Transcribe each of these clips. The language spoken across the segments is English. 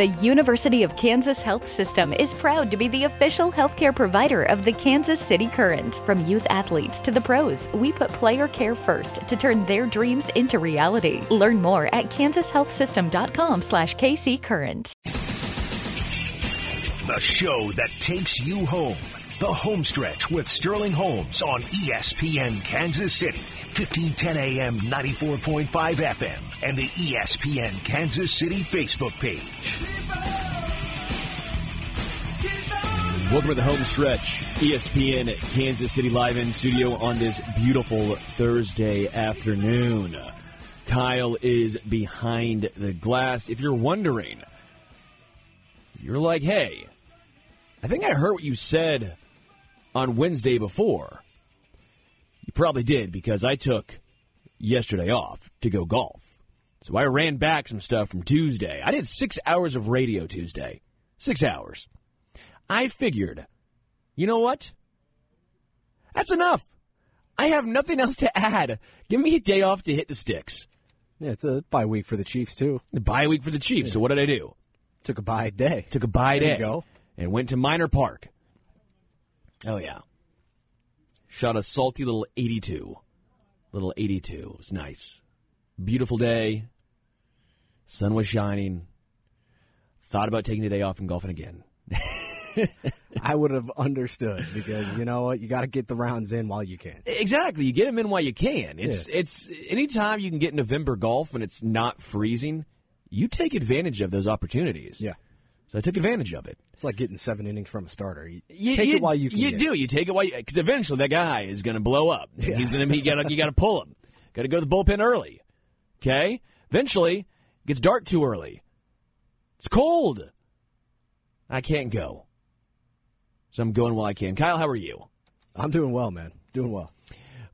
The University of Kansas Health System is proud to be the official healthcare provider of the Kansas City Current. From youth athletes to the pros, we put player care first to turn their dreams into reality. Learn more at kansashealthsystem.com slash kccurrent. The show that takes you home. The Homestretch with Sterling Holmes on ESPN Kansas City, 1510 AM, 94.5 FM, and the ESPN Kansas City Facebook page. Welcome to the home stretch. ESPN Kansas City live in studio on this beautiful Thursday afternoon. Kyle is behind the glass. If you're wondering, you're like, hey, I think I heard what you said on Wednesday before. You probably did because I took yesterday off to go golf. So I ran back some stuff from Tuesday. I did six hours of radio Tuesday. Six hours. I figured, you know what? That's enough. I have nothing else to add. Give me a day off to hit the sticks. Yeah, it's a bye week for the Chiefs too. The bye week for the Chiefs. So what did I do? Took a bye day. Took a bye There day. you go. And went to Minor Park. Oh yeah. Shot a salty little 82. Little 82. It was nice. Beautiful day. Sun was shining. Thought about taking the day off and golfing again. I would have understood because you know what, you got to get the rounds in while you can. Exactly. You get them in while you can. It's it's anytime you can get November golf and it's not freezing, you take advantage of those opportunities. Yeah, So I took advantage of it. it's like getting seven innings from a starter. You, You, take you- it while you can. You do. it. You take it while you because eventually that guy is going to blow up. Yeah. He's going to. You got to. You got to pull him. Got to go to the bullpen early. Okay. Eventually, it gets dark too early. It's cold. I can't go. So I'm going while I can. Kyle, how are you? I'm doing well, man. Doing well.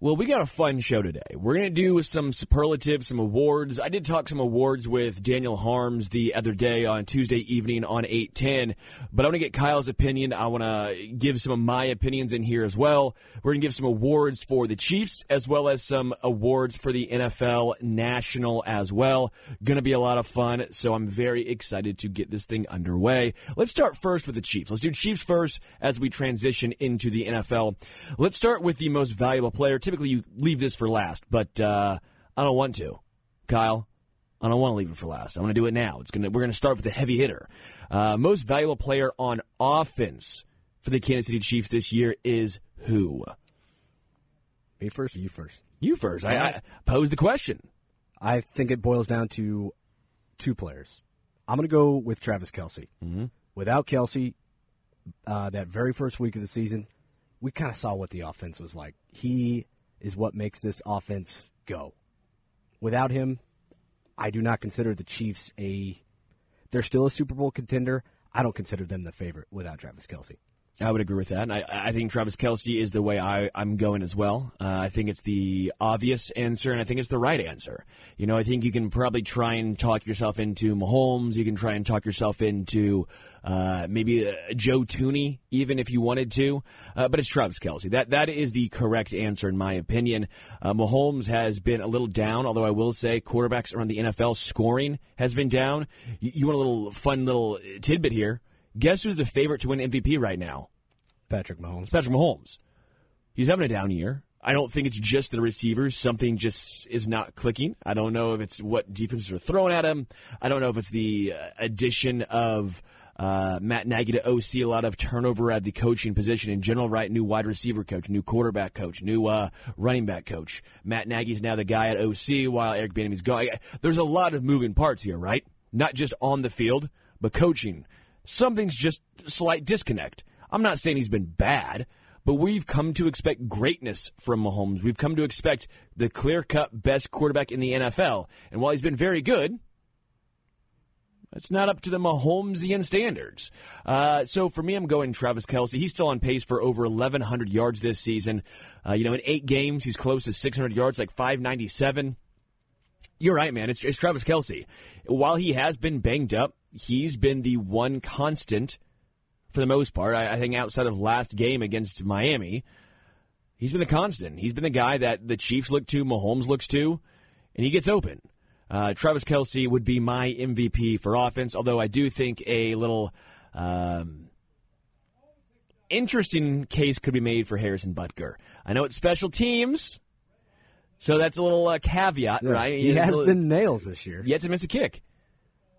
Well, we got a fun show today. We're going to do some superlatives, some awards. I did talk some awards with Daniel Harms the other day on Tuesday evening on 810, but I want to get Kyle's opinion. I want to give some of my opinions in here as well. We're going to give some awards for the Chiefs as well as some awards for the NFL National as well. Going to be a lot of fun, so I'm very excited to get this thing underway. Let's start first with the Chiefs. Let's do Chiefs first as we transition into the NFL. Let's start with the most valuable player. Typically, you leave this for last, but uh, I don't want to. Kyle, I don't want to leave it for last. I want to do it now. It's gonna. We're going to start with the heavy hitter. Uh, most valuable player on offense for the Kansas City Chiefs this year is who? Me first or you first? You first. I, I posed the question. I think it boils down to two players. I'm going to go with Travis Kelce. Mm-hmm. Without Kelce, uh, that very first week of the season, we kind of saw what the offense was like. He is what makes this offense go. Without him, I do not consider the Chiefs a. They're still a Super Bowl contender. I don't consider them the favorite without Travis Kelce. I would agree with that. And I, I think Travis Kelce is the way I, I'm going as well. Uh, I think it's the obvious answer, and I think it's the right answer. You know, I think you can probably try and talk yourself into Mahomes. You can try and talk yourself into uh, maybe uh, Joe Thuney, even if you wanted to. Uh, but it's Travis Kelce. That that is the correct answer, in my opinion. Uh, Mahomes has been a little down, although I will say quarterbacks around the NFL scoring has been down. You, you want a little fun little tidbit here? Guess who's the favorite to win MVP right now? Patrick Mahomes. Patrick Mahomes. He's having a down year. I don't think it's just the receivers. Something just is not clicking. I don't know if it's what defenses are throwing at him. I don't know if it's the uh, addition of uh, Matt Nagy to OC, a lot of turnover at the coaching position in general, right? New wide receiver coach, new quarterback coach, new uh, running back coach. Matt Nagy's now the guy at OC while Eric Bieniemy's going. There's a lot of moving parts here, right? Not just on the field, but coaching. Something's just slight disconnect. I'm not saying he's been bad, but we've come to expect greatness from Mahomes. We've come to expect the clear cut best quarterback in the NFL. And while he's been very good, it's not up to the Mahomesian standards. Uh, so for me, I'm going Travis Kelce. He's still on pace for over 1,100 yards this season. Uh, you know, in eight games, he's close to 600 yards, like 597. You're right, man. It's, it's Travis Kelce. While he has been banged up, he's been the one constant for the most part. I, I think outside of last game against Miami, he's been the constant. He's been the guy that the Chiefs look to, Mahomes looks to, and he gets open. Uh, Travis Kelce would be my MVP for offense, although I do think a little um, interesting case could be made for Harrison Butker. I know it's special teams, so that's a little uh, caveat, Yeah, right? He a has little- been nails this year. yet to miss a kick,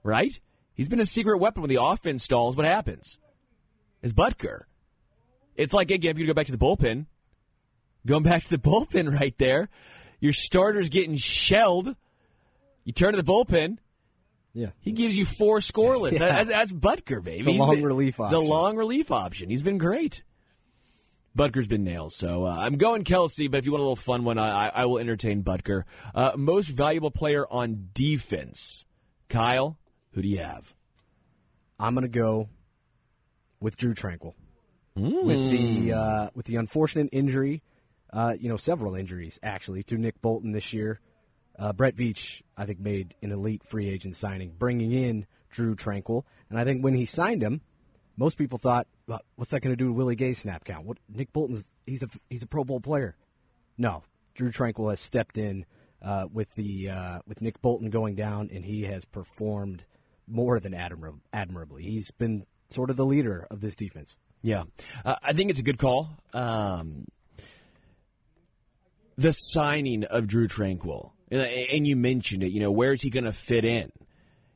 right? He's been a secret weapon when the offense stalls. What happens? Is Butker. It's like again, if you go back to the bullpen, going back to the bullpen right there, your starter's getting shelled. You turn to the bullpen. Yeah. He gives you four scoreless. Yeah. That- that's Butker, baby. The He's long been- relief The option. long relief option. He's been great. Butker's been nailed, so uh, I'm going Kelce. But if you want a little fun one, I, I will entertain Butker. Uh, most valuable player on defense, Kyle. Who do you have? I'm going to go with Drew Tranquill. With the uh, with the unfortunate injury, uh, you know, several injuries actually to Nick Bolton this year. Uh, Brett Veach, I think, made an elite free agent signing, bringing in Drew Tranquill. And I think when he signed him, most people thought, well, "What's that going to do to Willie Gay's snap count?" What Nick Bolton's he's a he's a Pro Bowl player. No, Drew Tranquill has stepped in uh, with the uh, with Nick Bolton going down, and he has performed more than admir- admirably. He's been sort of the leader of this defense. Yeah, uh, I think it's a good call. Um, the signing of Drew Tranquill, and- you mentioned it. You know, where is he going to fit in?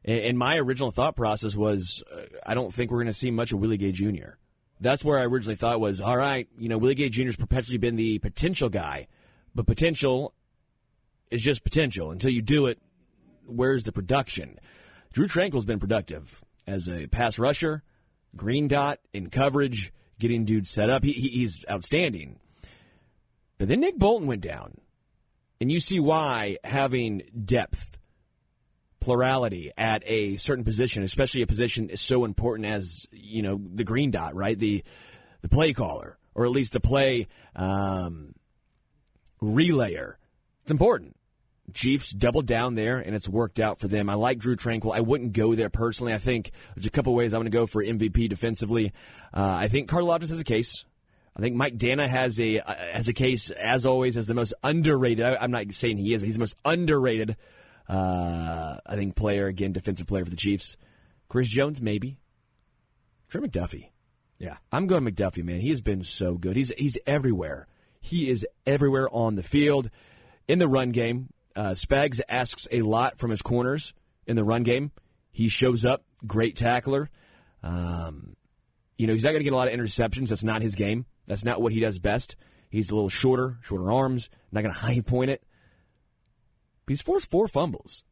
And and my original thought process was, uh, I don't think we're going to see much of Willie Gay Jr. That's where I originally thought was, all right, you know, Willie Gay Jr. has perpetually been the potential guy, but potential is just potential. Until you do it, where's the production? Drew Tranquill's been productive as a pass rusher, green dot in coverage, getting dudes set up. He, he, he's outstanding. But then Nick Bolton went down, and you see why having depth, plurality at a certain position, especially a position is so important as you know the green dot, right? The the play caller, or at least the play um, relayer. It's important. Chiefs doubled down there, and it's worked out for them. I like Drew Tranquill. I wouldn't go there personally. I think there's a couple ways I'm going to go for MVP defensively. Uh, I think Karlaftis has a case. I think Mike Danna has a uh, has a case as always as the most underrated. I, I'm not saying he is, but he's the most underrated. Uh, I think player again, defensive player for the Chiefs. Chris Jones, maybe. Trey McDuffie. Yeah. I'm going McDuffie, man. He has been so good. He's he's everywhere. He is everywhere on the field. In the run game, uh, Spags asks a lot from his corners in the run game. He shows up, great tackler. Um, you know, he's not going to get a lot of interceptions. That's not his game. That's not what he does best. He's a little shorter, shorter arms. Not going to high point it. But he's forced four fumbles.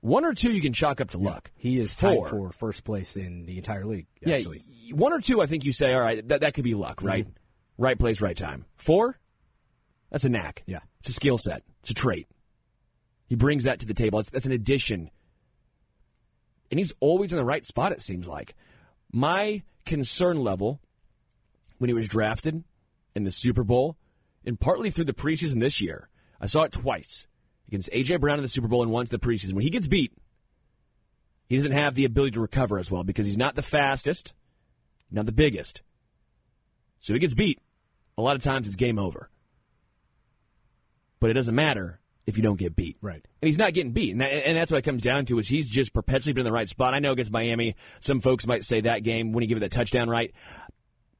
One or two you can chalk up to luck. He is tied Four. for first place in the entire league. Yeah, Actually, y- one or two, I think you say, all right, that, that could be luck, right? Right place, right time. Four, that's a knack. Yeah. It's a skill set. It's a trait. He brings that to the table. It's, that's an addition. And he's always in the right spot, it seems like. My concern level when he was drafted in the Super Bowl, and partly through the preseason this year, I saw it twice against A.J. Brown in the Super Bowl and once the preseason. When he gets beat, he doesn't have the ability to recover as well because he's not the fastest, not the biggest. So he gets beat. A lot of times it's game over. But it doesn't matter if you don't get beat. Right. And he's not getting beat. And, that, and that's what it comes down to is he's just perpetually been in the right spot. I know against Miami, some folks might say that game when he gave it that touchdown right.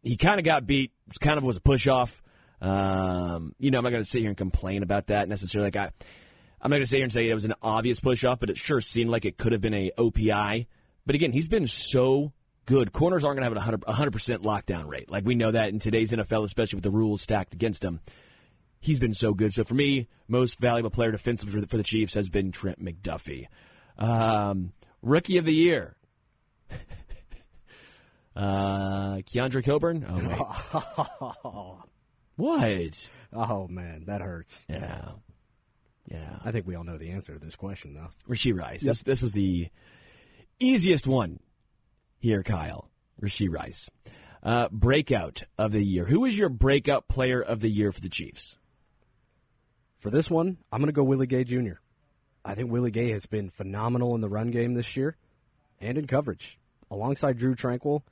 He kind of got beat. It kind of was a push off. Um, you know, I'm not going to sit here and complain about that necessarily. Like I, I'm not going to sit here and say it was an obvious push off, but it sure seemed like it could have been a OPI. But again, he's been so good. Corners aren't going to have a 100 percent lockdown rate. Like we know that in today's NFL, especially with the rules stacked against him. He's been so good. So for me, most valuable player defensively for the, for the Chiefs has been Trent McDuffie. Um, rookie of the year. uh, Keondre Coburn. Oh what? oh man, that hurts. Yeah. Yeah. I think we all know the answer to this question, though. Rashee Rice. This, this was the easiest one here, Kyle. Rashee Rice. Uh, breakout of the year. Who is your breakout player of the year for the Chiefs? For this one, I'm going to go Willie Gay Jr. I think Willie Gay has been phenomenal in the run game this year and in coverage. Alongside Drew Tranquill,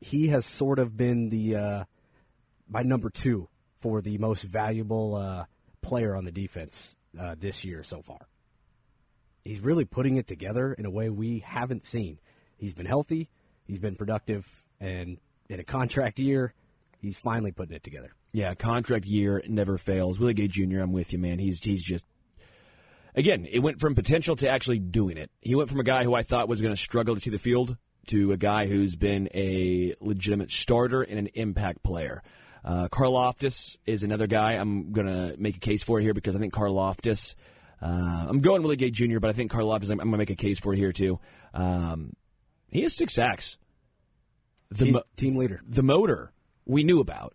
he has sort of been the uh, my number two for the most valuable uh, player on the defense uh, this year so far. he's really putting it together in a way we haven't seen. He's been healthy, he's been productive, and in a contract year, he's finally putting it together. Yeah, contract year never fails. Willie Gay Jr., I'm with you, man. He's he's just again, it went from potential to actually doing it. He went from a guy who I thought was going to struggle to see the field to a guy who's been a legitimate starter and an impact player. Uh, Karlaftis is another guy I'm going to make a case for here because I think Karlaftis. Uh, I'm going Willie Gay Jr., but I think Karlaftis. I'm, I'm going to make a case for here too. Um, he has six sacks. The team, mo- team leader. The motor we knew about.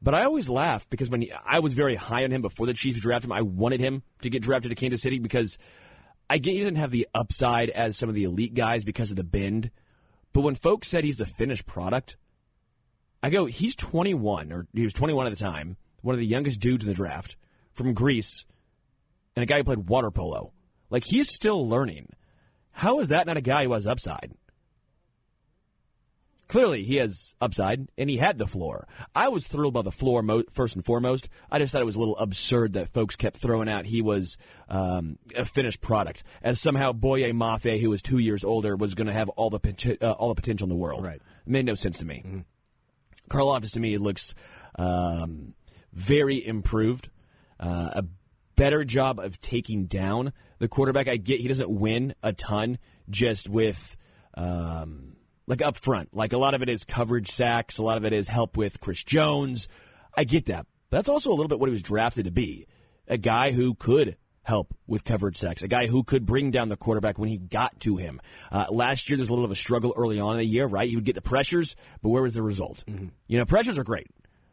But I always laugh because when he, I was very high on him before the Chiefs drafted him, I wanted him to get drafted to Kansas City because I get he doesn't have the upside as some of the elite guys because of the bend. But when folks said he's a finished product, I go, he's 21, or he was 21 at the time, one of the youngest dudes in the draft from Greece, and a guy who played water polo. Like, he's still learning. How is that not a guy who has upside? Clearly, he has upside, and he had the floor. I was thrilled by the floor mo- first and foremost. I just thought it was a little absurd that folks kept throwing out he was um, a finished product, as somehow Boye Mafe, who was two years older, was going to have all the pot- uh, all the potential in the world. Right, it made no sense to me. Mm-hmm. Karlaftis to me looks um, very improved, uh, a better job of taking down the quarterback. I get he doesn't win a ton just with. Um, like up front. Like a lot of it is coverage sacks, a lot of it is help with Chris Jones. I get that. But that's also a little bit what he was drafted to be. A guy who could help with coverage sacks, a guy who could bring down the quarterback when he got to him. Uh, last year, there's a little of a struggle early on in the year, right? He would get the pressures, but where was the result? Mm-hmm. You know, pressures are great,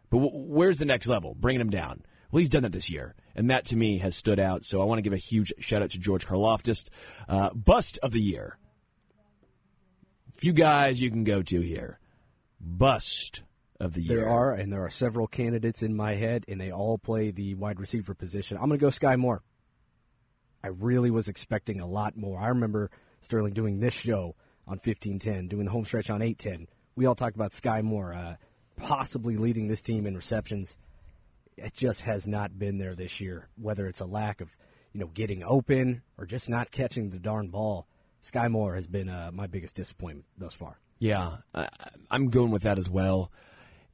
but w- where's the next level? Bringing him down. Well, he's done that this year, and that to me has stood out. So I want to give a huge shout out to George Karlaftis, uh, bust of the year few guys you can go to here. Bust of the year. There are, and there are several candidates in my head, and they all play the wide receiver position. I'm going to go Sky Moore. I really was expecting a lot more. I remember Sterling doing this show on 1510, doing the home stretch on 810. We all talked about Sky Moore uh, possibly leading this team in receptions. It just has not been there this year, whether it's a lack of you know getting open or just not catching the darn ball. Sky Moore has been uh, my biggest disappointment thus far. Yeah, I, I'm going with that as well.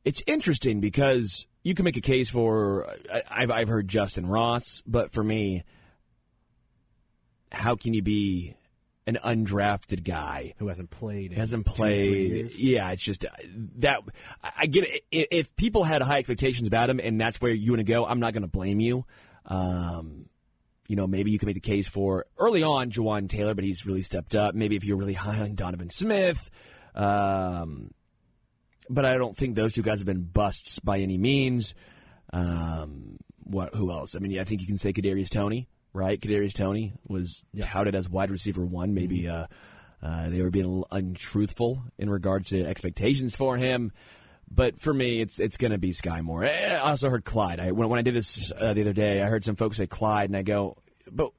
It's interesting because you can make a case for I, have I've heard Justyn Ross, but for me, how can you be an undrafted guy who hasn't played hasn't played yeah it's just uh, that i get it if people had high expectations about him and that's where you want to go i'm not going to blame you um, you know, maybe you can make the case for early on Jawaan Taylor, but he's really stepped up. Maybe if you're really high on Donovan Smith. Um, but I don't think those two guys have been busts by any means. Um, what? Who else? I mean, I think you can say Kadarius Toney, right? Kadarius Toney was yeah. touted as wide receiver one. Maybe mm-hmm. uh, uh, they were being a little untruthful in regards to expectations for him. But for me, it's it's going to be Sky Moore. I also heard Clyde. I, when, when I did this uh, the other day, I heard some folks say Clyde, and I go, but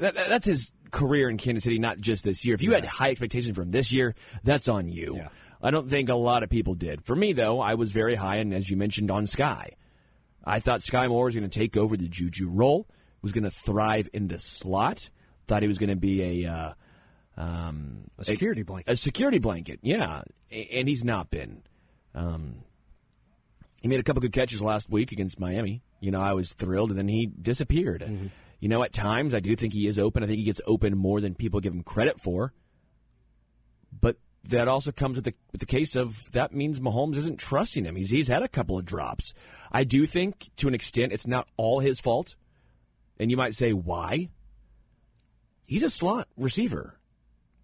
that, that's his career in Kansas City, not just this year. If you yeah. had high expectations from this year, that's on you. Yeah. I don't think a lot of people did. For me, though, I was very high, and as you mentioned, on Sky. I thought Sky Moore was going to take over the Juju role, was going to thrive in the slot, thought he was going to be a. Uh, um, a security a, blanket. A security blanket, yeah. And he's not been. Um, he made a couple good catches last week against Miami. You know, I was thrilled, and then he disappeared. Mm-hmm. You know, at times I do think he is open. I think he gets open more than people give him credit for. But that also comes with the, with the case of that means Mahomes isn't trusting him. He's, he's had a couple of drops. I do think, to an extent, it's not all his fault. And you might say, why? He's a slot receiver.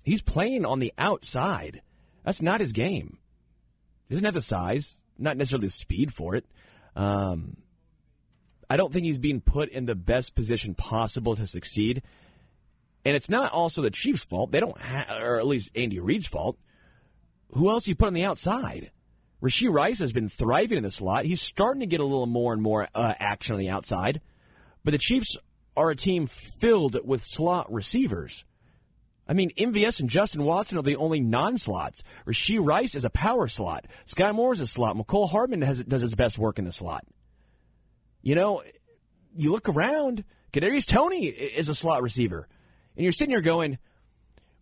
He's playing on the outside. That's not his game doesn't have the size, not necessarily the speed for it. Um, I don't think he's being put in the best position possible to succeed. And it's not also the Chiefs' fault. They don't have, or at least Andy Reid's fault. Who else you put on the outside? Rashee Rice has been thriving in the slot. He's starting to get a little more and more uh, action on the outside. But the Chiefs are a team filled with slot receivers. I mean, MVS and Justin Watson are the only non-slots. Rashee Rice is a power slot. Sky Moore is a slot. Mecole Hardman has, does his best work in the slot. You know, you look around. Kadarius Toney is a slot receiver. And you're sitting here going,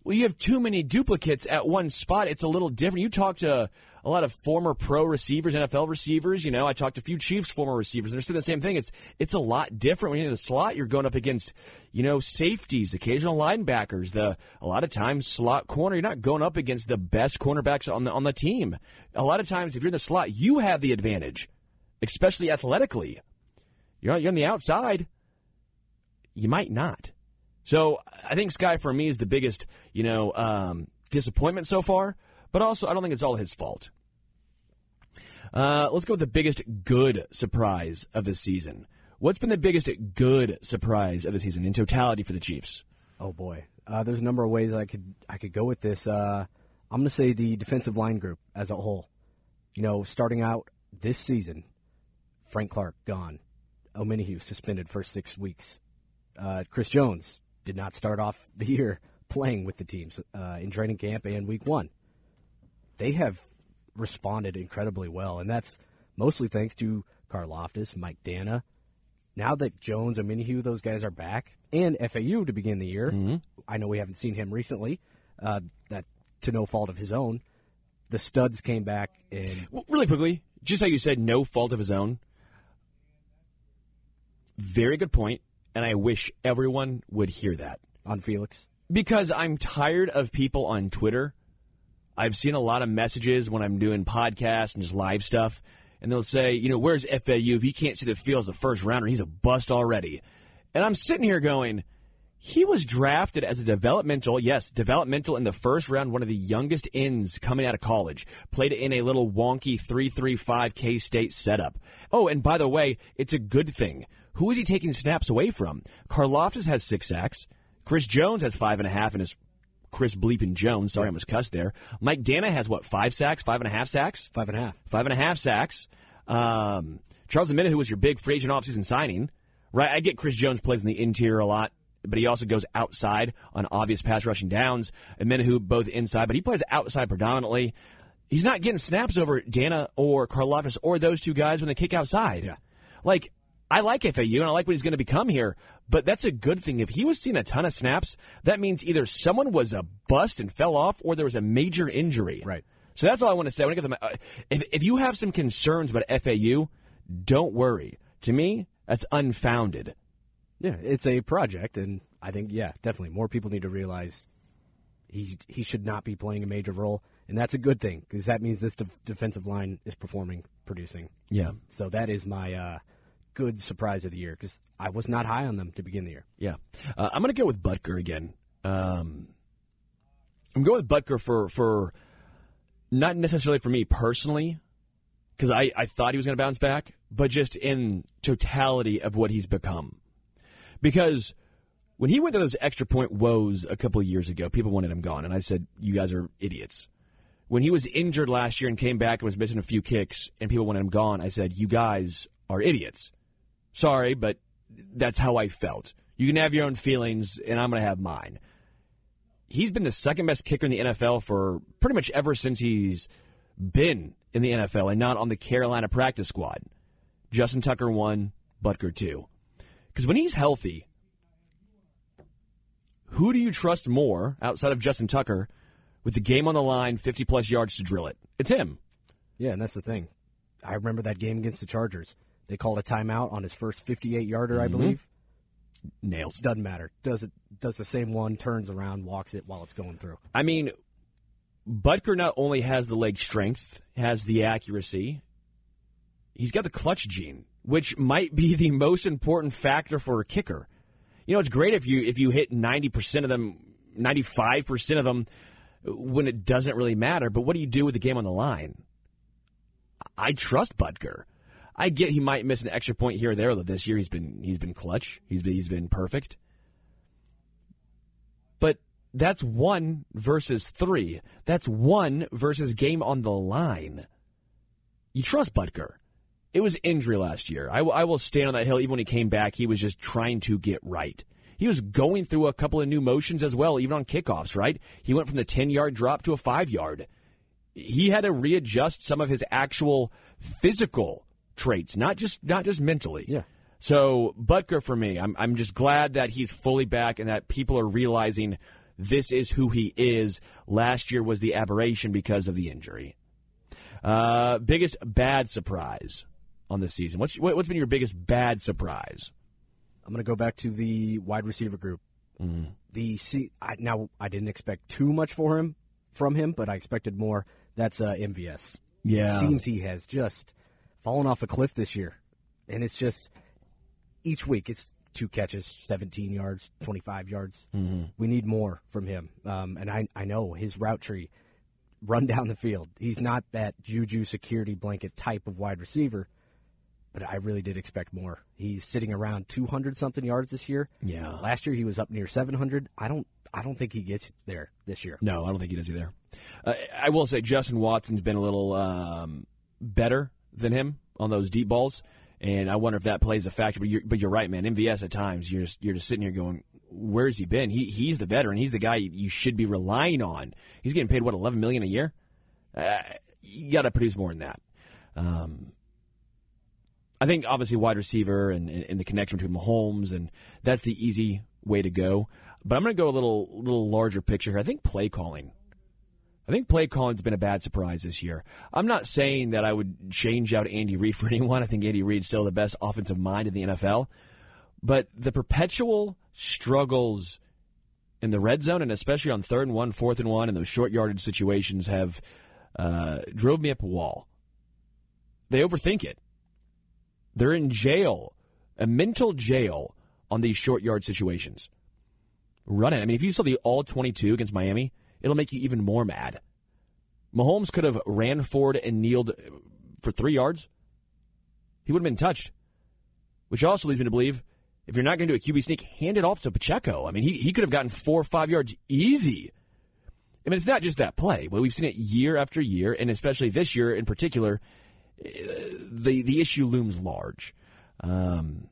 well, you have too many duplicates at one spot. It's a little different. You talk to a lot of former pro receivers, NFL receivers. You know, I talked to a few Chiefs former receivers. And they're saying the same thing. It's it's a lot different when you're in the slot. You're going up against, you know, safeties, occasional linebackers. The a lot of times slot corner. You're not going up against the best cornerbacks on the on the team. A lot of times, if you're in the slot, you have the advantage, especially athletically. You're on, you're on the outside. You might not. So I think Sky for me is the biggest, you know, um, disappointment so far. But also, I don't think it's all his fault. Uh, let's go with the biggest good surprise of the season. What's been the biggest good surprise of the season in totality for the Chiefs? Oh boy, uh, there's a number of ways I could I could go with this. Uh, I'm going to say the defensive line group as a whole. You know, starting out this season, Frank Clark gone, Omenihu suspended for six weeks. Uh, Chris Jones did not start off the year playing with the teams uh, in training camp and week one. They have responded incredibly well, and that's mostly thanks to Karlaftis, Mike Danna. Now that Jones and Minihu, those guys are back, and FAU to begin the year. Mm-hmm. I know we haven't seen him recently. Uh, that to no fault of his own. The studs came back and well, really quickly, just how you said, no fault of his own. Very good point, and I wish everyone would hear that on Felix because I'm tired of people on Twitter. I've seen a lot of messages when I'm doing podcasts and just live stuff, and they'll say, you know, where's FAU? If he can't see the field as a first rounder, he's a bust already. And I'm sitting here going, he was drafted as a developmental, yes, developmental in the first round, one of the youngest ends coming out of college. Played in a little wonky 335 K State setup. Oh, and by the way, it's a good thing. Who is he taking snaps away from? Karlaftis has six sacks. Chris Jones has five and a half in his Chris Bleeping Jones. Sorry, I almost cussed there. Mike Danna has what, five sacks, five and a half sacks? Five and a half. Five and a half sacks. Um, Charles Omenihu was your big free agent offseason signing, right? I get Chris Jones plays in the interior a lot, but he also goes outside on obvious pass rushing downs. Omenihu both inside, but he plays outside predominantly. He's not getting snaps over Danna or Karlaftis or those two guys when they kick outside. Yeah. Like, I like FAU and I like what he's going to become here, but that's a good thing. If he was seeing a ton of snaps, that means either someone was a bust and fell off or there was a major injury. Right. So that's all I want to say. I want to give them. Uh, if if you have some concerns about FAU, don't worry. To me, that's unfounded. Yeah, it's a project, and I think yeah, definitely more people need to realize he he should not be playing a major role, and that's a good thing because that means this defensive line is performing, producing. Yeah. So that is my. Uh, good surprise of the year because I was not high on them to begin the year. Yeah, uh, I'm going to go with Butker again. Um, I'm going with Butker for for not necessarily for me personally because I, I thought he was going to bounce back, but just in totality of what he's become. Because when he went to those extra point woes a couple of years ago, people wanted him gone, and I said, "You guys are idiots." When he was injured last year and came back and was missing a few kicks, and people wanted him gone, I said, "You guys are idiots." Sorry, but that's how I felt. You can have your own feelings, and I'm going to have mine. He's been the second best kicker in the NFL for pretty much ever since he's been in the NFL and not on the Carolina practice squad. Justin Tucker one, Butker two. Because when he's healthy, who do you trust more outside of Justin Tucker with the game on the line, 50 plus yards to drill it? It's him. Yeah, and that's the thing. I remember that game against the Chargers. They called a timeout on his first 58 yarder, mm-hmm. I believe. Nails. Doesn't matter. Does it? Does the same one? Turns around, walks it while it's going through. I mean, Butker not only has the leg strength, has the accuracy. He's got the clutch gene, which might be the most important factor for a kicker. You know, it's great if you if you hit ninety percent of them, ninety five percent of them, when it doesn't really matter. But what do you do with the game on the line? I trust Butker. I get he might miss an extra point here or there, though this year he's been he's been clutch. He's been, he's been perfect. But that's one versus three. That's one versus game on the line. You trust Butker. It was injury last year. I will stand on that hill. Even when he came back, he was just trying to get right. He was going through a couple of new motions as well, even on kickoffs, right? He went from the 10 yard drop to a five yard. He had to readjust some of his actual physical traits, not just not just mentally. Yeah. So Butker for me, I'm I'm just glad that he's fully back and that people are realizing this is who he is. Last year was the aberration because of the injury. Uh, biggest bad surprise on the season. What's what's been your biggest bad surprise? I'm going to go back to the wide receiver group. Mm. The C, I, now I didn't expect too much for him from him, but I expected more. That's uh, MVS. Yeah, it seems he has just fallen off a cliff this year, and it's just each week it's two catches, 17 yards, 25 yards. Mm-hmm. We need more from him. Um, and I, I know his route tree, run down the field. He's not that juju security blanket type of wide receiver, but I really did expect more. He's sitting around 200 something yards this year. Yeah. Last year he was up near 700. I don't I don't think he gets there this year. No, I don't think he does either. Uh, I will say Justin Watson's been a little um, better than him on those deep balls. And I wonder if that plays a factor. But you're, but you're right, man. MVS at times you're just you're just sitting here going, where's he been? He he's the veteran. He's the guy you should be relying on. He's getting paid what 11 million a year. Uh, you got to produce more than that. Um, I think obviously wide receiver and, and, the connection between Mahomes and that's the easy way to go. But I'm going to go a little little larger picture here. I think play calling I think play calling's been a bad surprise this year. I'm not saying that I would change out Andy Reid for anyone. I think Andy Reid's still the best offensive mind in the NFL. But the perpetual struggles in the red zone, and especially on third and one, fourth and one, and those short yardage situations, have uh, drove me up a wall. They overthink it. They're in jail, a mental jail on these short yard situations. Run it. I mean, if you saw the all 22 against Miami, it'll make you even more mad. Mahomes could have ran forward and kneeled for three yards. He would have been touched. Which also leads me to believe if you're not going to do a QB sneak, hand it off to Pacheco. I mean, he, he could have gotten four or five yards easy. I mean, it's not just that play, but we've seen it year after year, and especially this year in particular, the the issue looms large. Um,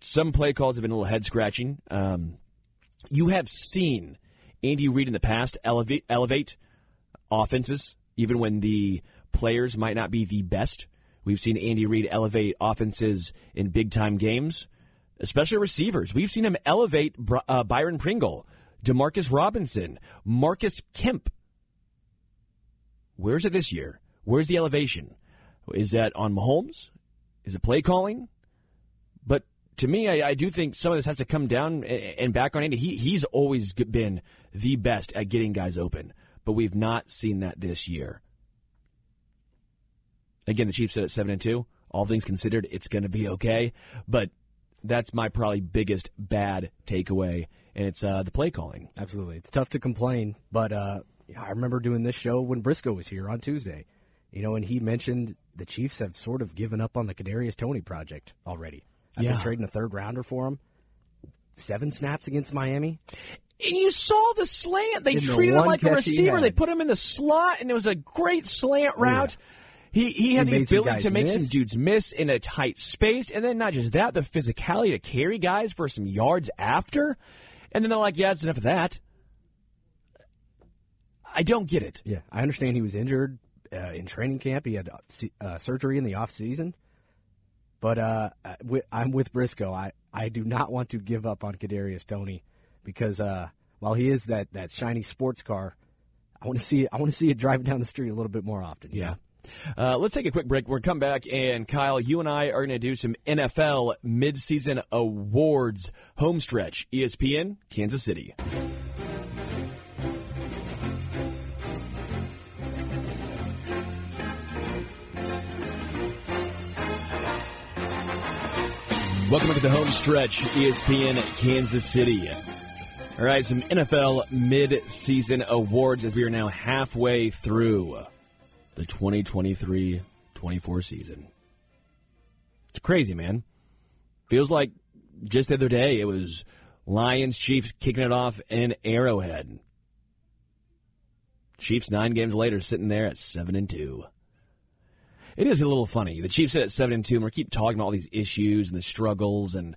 some play calls have been a little head scratching. Um, you have seen Andy Reid in the past elevate, elevate offenses, even when the players might not be the best. We've seen Andy Reid elevate offenses in big time games, especially receivers. We've seen him elevate uh, Byron Pringle, Demarcus Robinson, Marcus Kemp. Where's it this year? Where's the elevation? Is that on Mahomes? Is it play calling? But to me, I, I, do think some of this has to come down and back on Andy. He he's always been the best at getting guys open, but we've not seen that this year. Again, the Chiefs said at seven and two. All things considered, it's going to be okay. But that's my probably biggest bad takeaway, and it's uh, the play calling. Absolutely, it's tough to complain, but uh, I remember doing this show when Briscoe was here on Tuesday. You know, and he mentioned the Chiefs have sort of given up on the Kadarius Toney project already after yeah. trading a third rounder for him. Seven snaps against Miami. And you saw the slant. They in treated the him like a receiver. They put him in the slot, and it was a great slant route. Yeah. He, he had he the ability to make miss. some dudes miss in a tight space, and then not just that, the physicality to carry guys for some yards after. And then they're like, yeah, it's enough of that. I don't get it. Yeah, I understand he was injured uh, in training camp. He had uh, uh surgery in the off season. But uh, I'm with Briscoe. I, I do not want to give up on Kadarius Toney because uh, while he is that, that shiny sports car, I want to see I want to see it driving down the street a little bit more often. Yeah. Uh, let's take a quick break. We're come back, and Kyle, you and I are going to do some NFL midseason awards home stretch. ESPN, Kansas City. Welcome to the home stretch, ESPN Kansas City. All right, some NFL mid-season awards as we are now halfway through the 2023-24 season. It's crazy, man. Feels like just the other day it was Lions Chiefs kicking it off in Arrowhead. Chiefs nine games later sitting there at seven and two it is a little funny. The Chiefs sit at seven and two, and we keep talking about all these issues and the struggles, and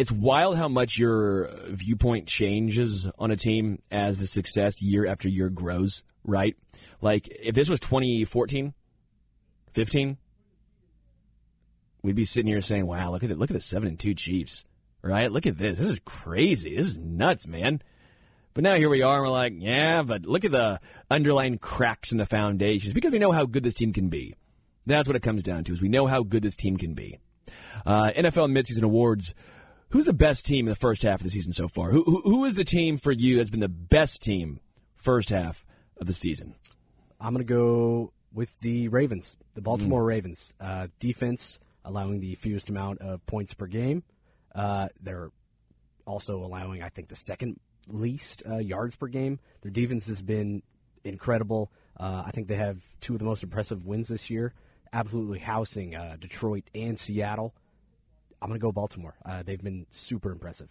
it's wild how much your viewpoint changes on a team as the success year after year grows. Right? Like if this was 2014, 15, we'd be sitting here saying, "Wow, look at it! Look at the seven and two Chiefs, right? Look at this. This is crazy. This is nuts, man." But now here we are, and we're like, "Yeah, but look at the underlying cracks in the foundations because we know how good this team can be." That's what it comes down to: is we know how good this team can be. Uh, NFL midseason awards. Who's the best team in the first half of the season so far? Who, who, who is the team for you that's been the best team first half of the season? I'm going to go with the Ravens, the Baltimore mm. Ravens. Uh, defense allowing the fewest amount of points per game. Uh, they're also allowing, I think, the second least uh, yards per game. Their defense has been incredible. Uh, I think they have two of the most impressive wins this year, absolutely housing uh, Detroit and Seattle. I'm going to go Baltimore. Uh, they've been super impressive.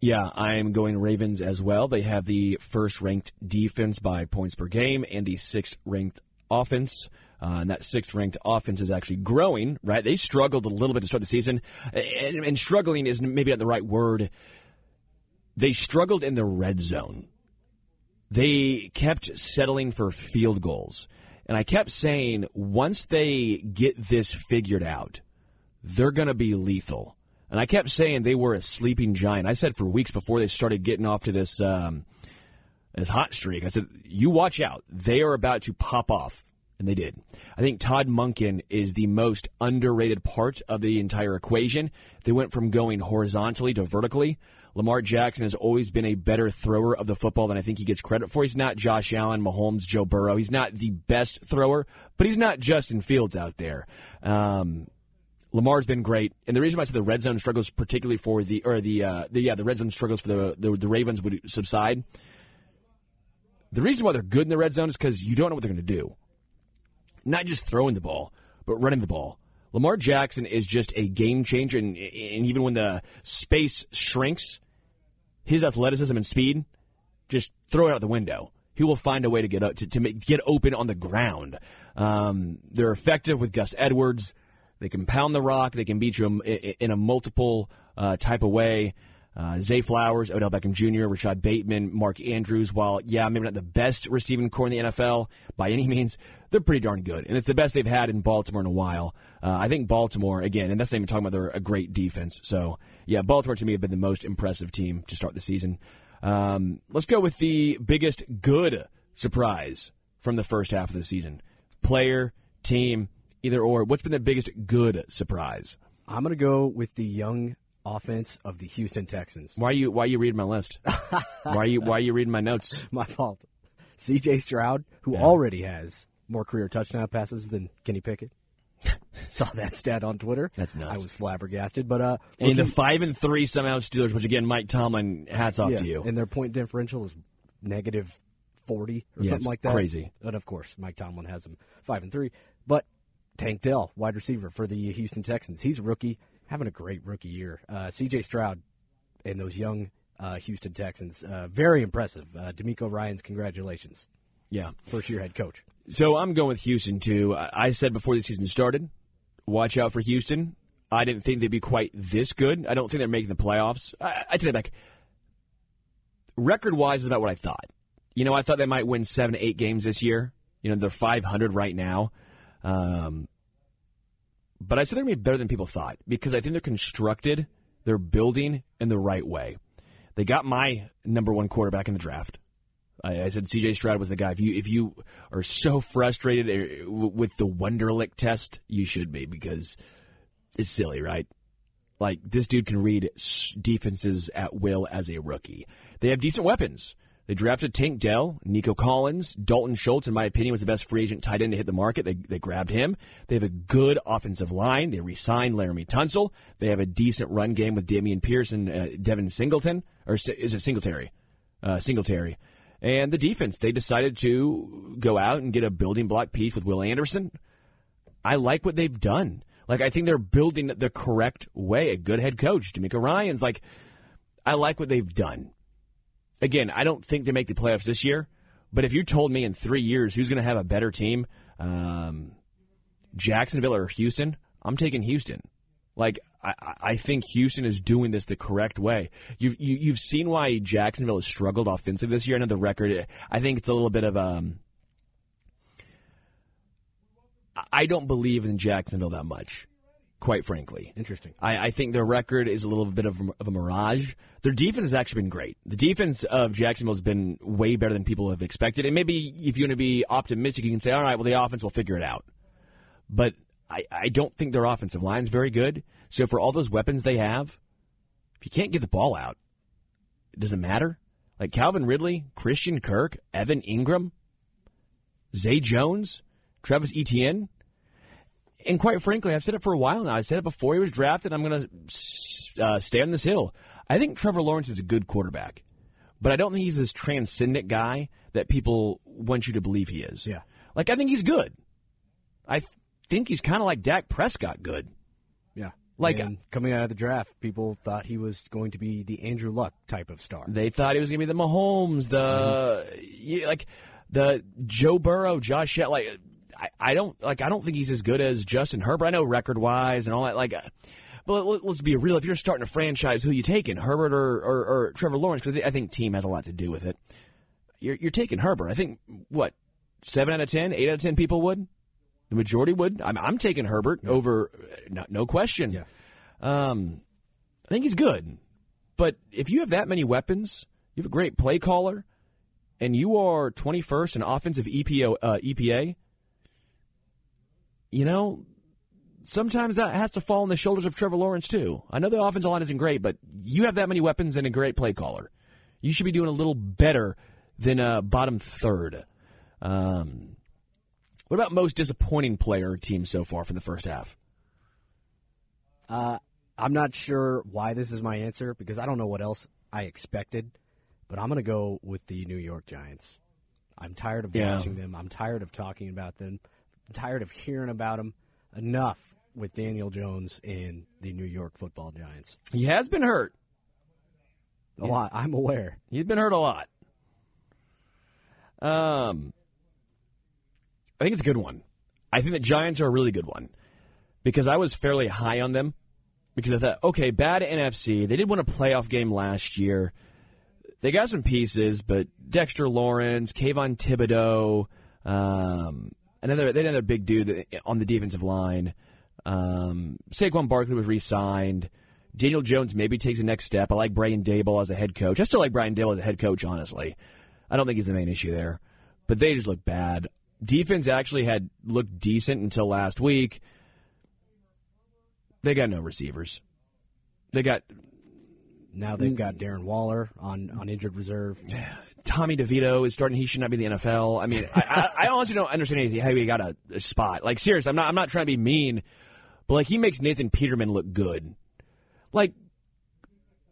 Yeah, I'm going Ravens as well. They have the first ranked defense by points per game and the sixth ranked offense. Uh, and that sixth ranked offense is actually growing, right? They struggled a little bit to start the season. And, and struggling is maybe not the right word. They struggled in the red zone. They kept settling for field goals. And I kept saying, once they get this figured out, they're going to be lethal. And I kept saying they were a sleeping giant. I said for weeks before they started getting off to this um, this hot streak, I said, "You watch out. They are about to pop off." And they did. I think Todd Monken is the most underrated part of the entire equation. They went from going horizontally to vertically. Lamar Jackson has always been a better thrower of the football than I think he gets credit for. He's not Josh Allen, Mahomes, Joe Burrow. He's not the best thrower, but he's not Justin Fields out there. Um, Lamar's been great, and the reason why I said the red zone struggles, particularly for the or the, uh, the yeah the red zone struggles for the, the the Ravens would subside. The reason why they're good in the red zone is because you don't know what they're going to do. Not just throwing the ball, but running the ball. Lamar Jackson is just a game changer, and, and even when the space shrinks, his athleticism and speed just throw it out the window. He will find a way to get up, to, to make, get open on the ground. Um, they're effective with Gus Edwards. They can pound the rock. They can beat you in a multiple uh, type of way. Uh, Zay Flowers, Odell Beckham Jr., Rashod Bateman, Mark Andrews. While, yeah, maybe not the best receiving core in the NFL by any means, they're pretty darn good. And it's the best they've had in Baltimore in a while. Uh, I think Baltimore, again, and that's not even talking about they're a great defense. So, yeah, Baltimore to me have been the most impressive team to start the season. Um, let's go with the biggest good surprise from the first half of the season player, team, Either or. What's been the biggest good surprise? I'm going to go with the young offense of the Houston Texans. Why are you Why are you reading my list? why are you Why are you reading my notes? My fault. C.J. Stroud, who yeah. already has more career touchdown passes than Kenny Pickett. Saw that stat on Twitter. That's nuts. I was flabbergasted, but uh, and the five and three somehow Steelers, which again, Mike Tomlin, hats off yeah, to you. And their point differential is negative forty or yeah, something like that. Crazy. And of course, Mike Tomlin has them five and three. But Tank Dell, wide receiver for the Houston Texans. He's a rookie, having a great rookie year. Uh, C.J. Stroud and those young uh, Houston Texans, uh, very impressive. Uh, DeMeco Ryans, congratulations. Yeah, first year head coach. So I'm going with Houston too. I said before the season started, watch out for Houston. I didn't think they'd be quite this good. I don't think they're making the playoffs. I, I take it back. Record wise is about what I thought. You know, I thought they might win seven, eight games this year. You know, they're 500 right now. Um, but I said they're going to be better than people thought because I think they're constructed, they're building in the right way. They got my number one quarterback in the draft. I, I said C.J. Stroud was the guy. If you if you are so frustrated uh, with the Wonderlic test, you should be because it's silly, right? Like this dude can read defenses at will as a rookie. They have decent weapons. They drafted Tank Dell, Nico Collins, Dalton Schultz, in my opinion, was the best free agent tight end to hit the market. They, they grabbed him. They have a good offensive line. They re signed Laremy Tunsil. They have a decent run game with Dameon Pierce and uh, Devin Singleton. Or is it Singletary? Uh, Singletary. And the defense, they decided to go out and get a building block piece with Will Anderson. I like what they've done. Like, I think they're building the correct way. A good head coach, DeMeco Ryans. Like, I like what they've done again, I don't think they make the playoffs this year. But if you told me in three years who's going to have a better team, um, Jacksonville or Houston, I'm taking Houston. Like I, I think Houston is doing this the correct way. You've you, have you have seen why Jacksonville has struggled offensive this year. I know the record. I think it's a little bit of um. I don't believe in Jacksonville that much. Quite frankly. Interesting. I, I think their record is a little bit of, of a mirage. Their defense has actually been great. The defense of Jacksonville has been way better than people have expected. And maybe if you want to be optimistic, you can say, all right, well, the offense will figure it out. But I, I don't think their offensive line is very good. So for all those weapons they have, if you can't get the ball out, it doesn't matter. Like Calvin Ridley, Christian Kirk, Evan Engram, Zay Jones, Travis Etienne. And quite frankly, I've said it for a while now. I said it before he was drafted. I'm going to uh, stay on this hill. I think Trevor Lawrence is a good quarterback, but I don't think he's this transcendent guy that people want you to believe he is. Yeah. Like, I think he's good. I th- think he's kind of like Dak Prescott good. Yeah. Like- And coming out of the draft, people thought he was going to be the Andrew Luck type of star. They thought he was going to be the Mahomes, the yeah, like the Joe Burrow, Josh. Like I, I don't like. I don't think he's as good as Justin Herbert. I know record wise and all that. Like, uh, but let, us be real. If you're starting a franchise, who you taking, Herbert or or, or Trevor Lawrence? Because I think team has a lot to do with it. You're you're taking Herbert. I think what seven out of ten, eight out of ten people would. The majority would. I'm, I'm taking Herbert over, no, no question. Yeah. Um, I think he's good. But if you have that many weapons, you have a great play caller, and you are 21st in offensive EPO, uh, EPA, you know, sometimes that has to fall on the shoulders of Trevor Lawrence, too. I know the offensive line isn't great, but you have that many weapons and a great play caller. You should be doing a little better than uh, bottom third. Um, what about most disappointing player team so far from the first half? Uh, I'm not sure why this is my answer because I don't know what else I expected, but I'm going to go with the New York Giants. I'm tired of Yeah. watching them. I'm tired of talking about them. I'm tired of hearing about him Enough with Daniel Jones and the New York Football Giants. He has been hurt. A lot. I'm aware. He's been hurt a lot. Um, I think it's a good one. I think the Giants are a really good one because I was fairly high on them because I thought, okay, bad NFC. They did win a playoff game last year. They got some pieces, but Dexter Lawrence, Kayvon Thibodeaux, um, another they had another big dude on the defensive line. Um, Saquon Barkley was re-signed. Daniel Jones maybe takes the next step. I like Brian Daboll as a head coach. I still like Brian Daboll as a head coach, honestly. I don't think he's the main issue there. But they just look bad. Defense actually had looked decent until last week. They got no receivers. They got Now they've got Darren Waller on, on injured reserve. Tommy DeVito is starting. He should not be the NFL. I mean, I, I, I honestly don't understand. How he got a, a spot. Like, serious. I'm not. I'm not trying to be mean, but like he makes Nathan Peterman look good. Like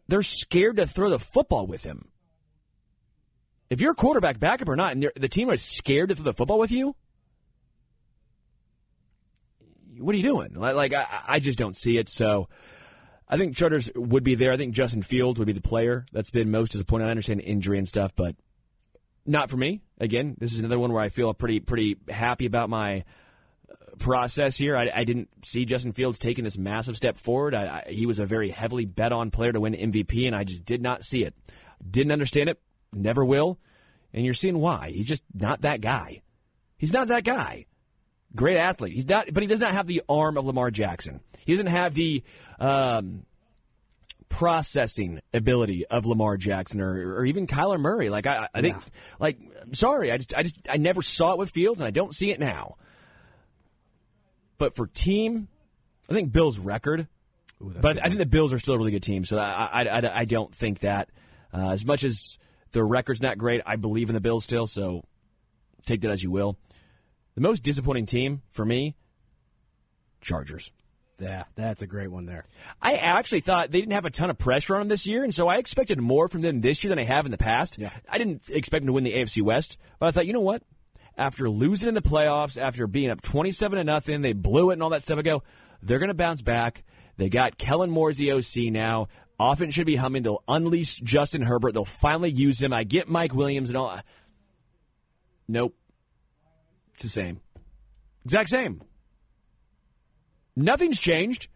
they're scared to throw the football with him. If you're a quarterback backup or not, and the team is scared to throw the football with you, what are you doing? Like, like I, I just don't see it. So. I think Chargers would be there. I think Justin Fields would be the player that's been most disappointed. I understand injury and stuff, but not for me. Again, this is another one where I feel pretty pretty happy about my uh, process here. I, I didn't see Justin Fields taking this massive step forward. I, I, he was a very heavily bet on player to win MVP, and I just did not see it. Didn't understand it. Never will. And you're seeing why. He's just not that guy. He's not that guy. Great athlete. He's not, but he does not have the arm of Lamar Jackson. He doesn't have the um, processing ability of Lamar Jackson or, or even Kyler Murray. Like I, I think, like, sorry, I just, I just, I never saw it with Fields, and I don't see it now. But for team, I think Bill's record. Ooh, but good I think the Bills are still a really good team, so I, I, I, I don't think that. Uh, as much as the record's not great, I believe in the Bills still. So take that as you will. The most disappointing team for me, Chargers. Yeah, that's a great one there. I actually thought they didn't have a ton of pressure on them this year, and so I expected more from them this year than I have in the past. Yeah. I didn't expect them to win the AFC West, but I thought, you know what? After losing in the playoffs, after being up twenty-seven to nothing, they blew it and all that stuff. I go, they're going to bounce back. They got Kellen Moore's the OC now. Offense should be humming. They'll unleash Justin Herbert. They'll finally use him. I get Mike Williams and all. Nope. The same. Exact same. Nothing's changed.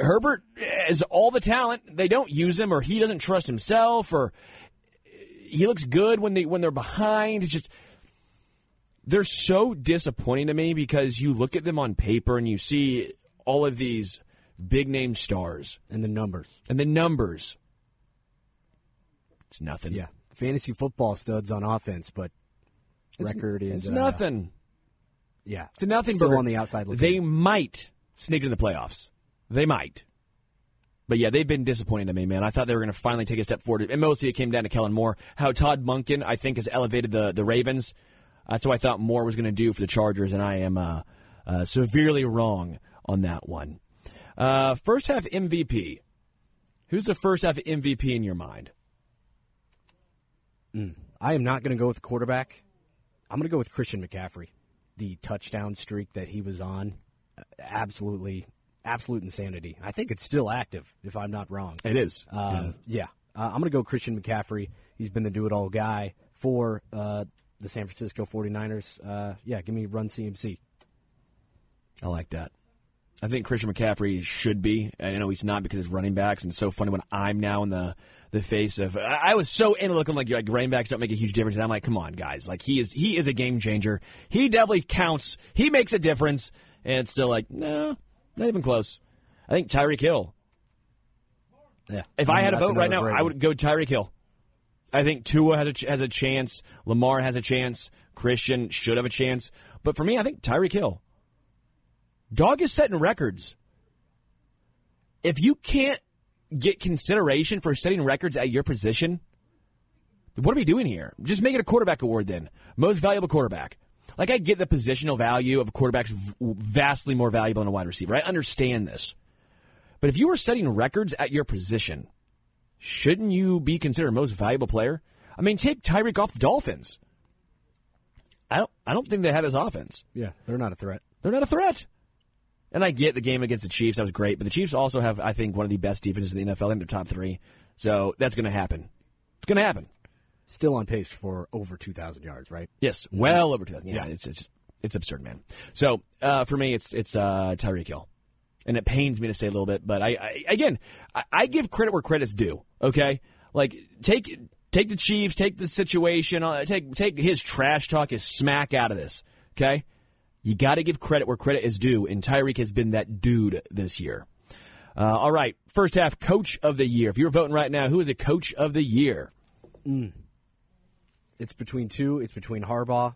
Herbert has all the talent. They don't use him, or he doesn't trust himself, or he looks good when they when they're behind. It's just they're so disappointing to me because you look at them on paper and you see all of these big name stars And the numbers. and the numbers. It's nothing. Yeah. Fantasy football studs on offense, but record is It's uh, nothing. Yeah. It's a nothing Still burger. on the outside looking They might sneak into the playoffs. They might. But yeah, they've been disappointing to me, man. I thought they were going to finally take a step forward. And mostly it came down to Kellen Moore. How Todd Monken, I think, has elevated the, the Ravens. That's what I thought Moore was going to do for the Chargers, and I am uh, uh, severely wrong on that one. Uh, first half MVP. Who's the first half MVP in your mind? I am not going to go with the quarterback. I'm going to go with Christian McCaffrey. The touchdown streak that he was on, uh, absolutely, absolute insanity. I think it's still active, if I'm not wrong. It is. Um, yeah, Uh, I'm going to go Christian McCaffrey. He's been the do-it-all guy for uh, the San Francisco 49ers. Uh, yeah, give me run CMC. I like that. I think Christian McCaffrey should be. I know he's not because he's running backs, and it's so funny when I'm now in the the face of. I I was so into looking like you're like running backs don't make a huge difference, and I'm like, come on, guys, like he is he is a game changer. He definitely counts. He makes a difference, and it's still like, no, not even close. I think Tyreek Hill. Yeah. If I had a vote right now, I would go Tyreek Hill. I think Tua has a, ch- has a chance. Lamar has a chance. Christian should have a chance. But for me, I think Tyreek Hill. Dog is setting records. If you can't get consideration for setting records at your position, what are we doing here? Just make it a quarterback award then. Most valuable quarterback. Like, I get the positional value of a quarterback's vastly more valuable than a wide receiver. I understand this. But if you are setting records at your position, shouldn't you be considered most valuable player? I mean, take Tyreek off the Dolphins. I don't. I don't think they have his offense. Yeah, they're not a threat. They're not a threat. And I get the game against the Chiefs. That was great. But the Chiefs also have, I think, one of the best defenses in the NFL. I think they're top three. So that's going to happen. It's going to happen. Still on pace for over 2,000 yards, right? Yes, well over 2,000. Yeah, Yeah. it's, it's just it's absurd, man. So uh, for me, it's it's uh, Tyreek Hill, and it pains me to say a little bit, but I, I again I, I give credit where credit's due. Okay, like take take the Chiefs, take the situation, uh, take take his trash talk, his smack out of this. Okay, you got to give credit where credit is due, and Tyreek has been that dude this year. Uh, all right, first half coach of the year. If you're voting right now, who is the coach of the year? It's between two. It's between Harbaugh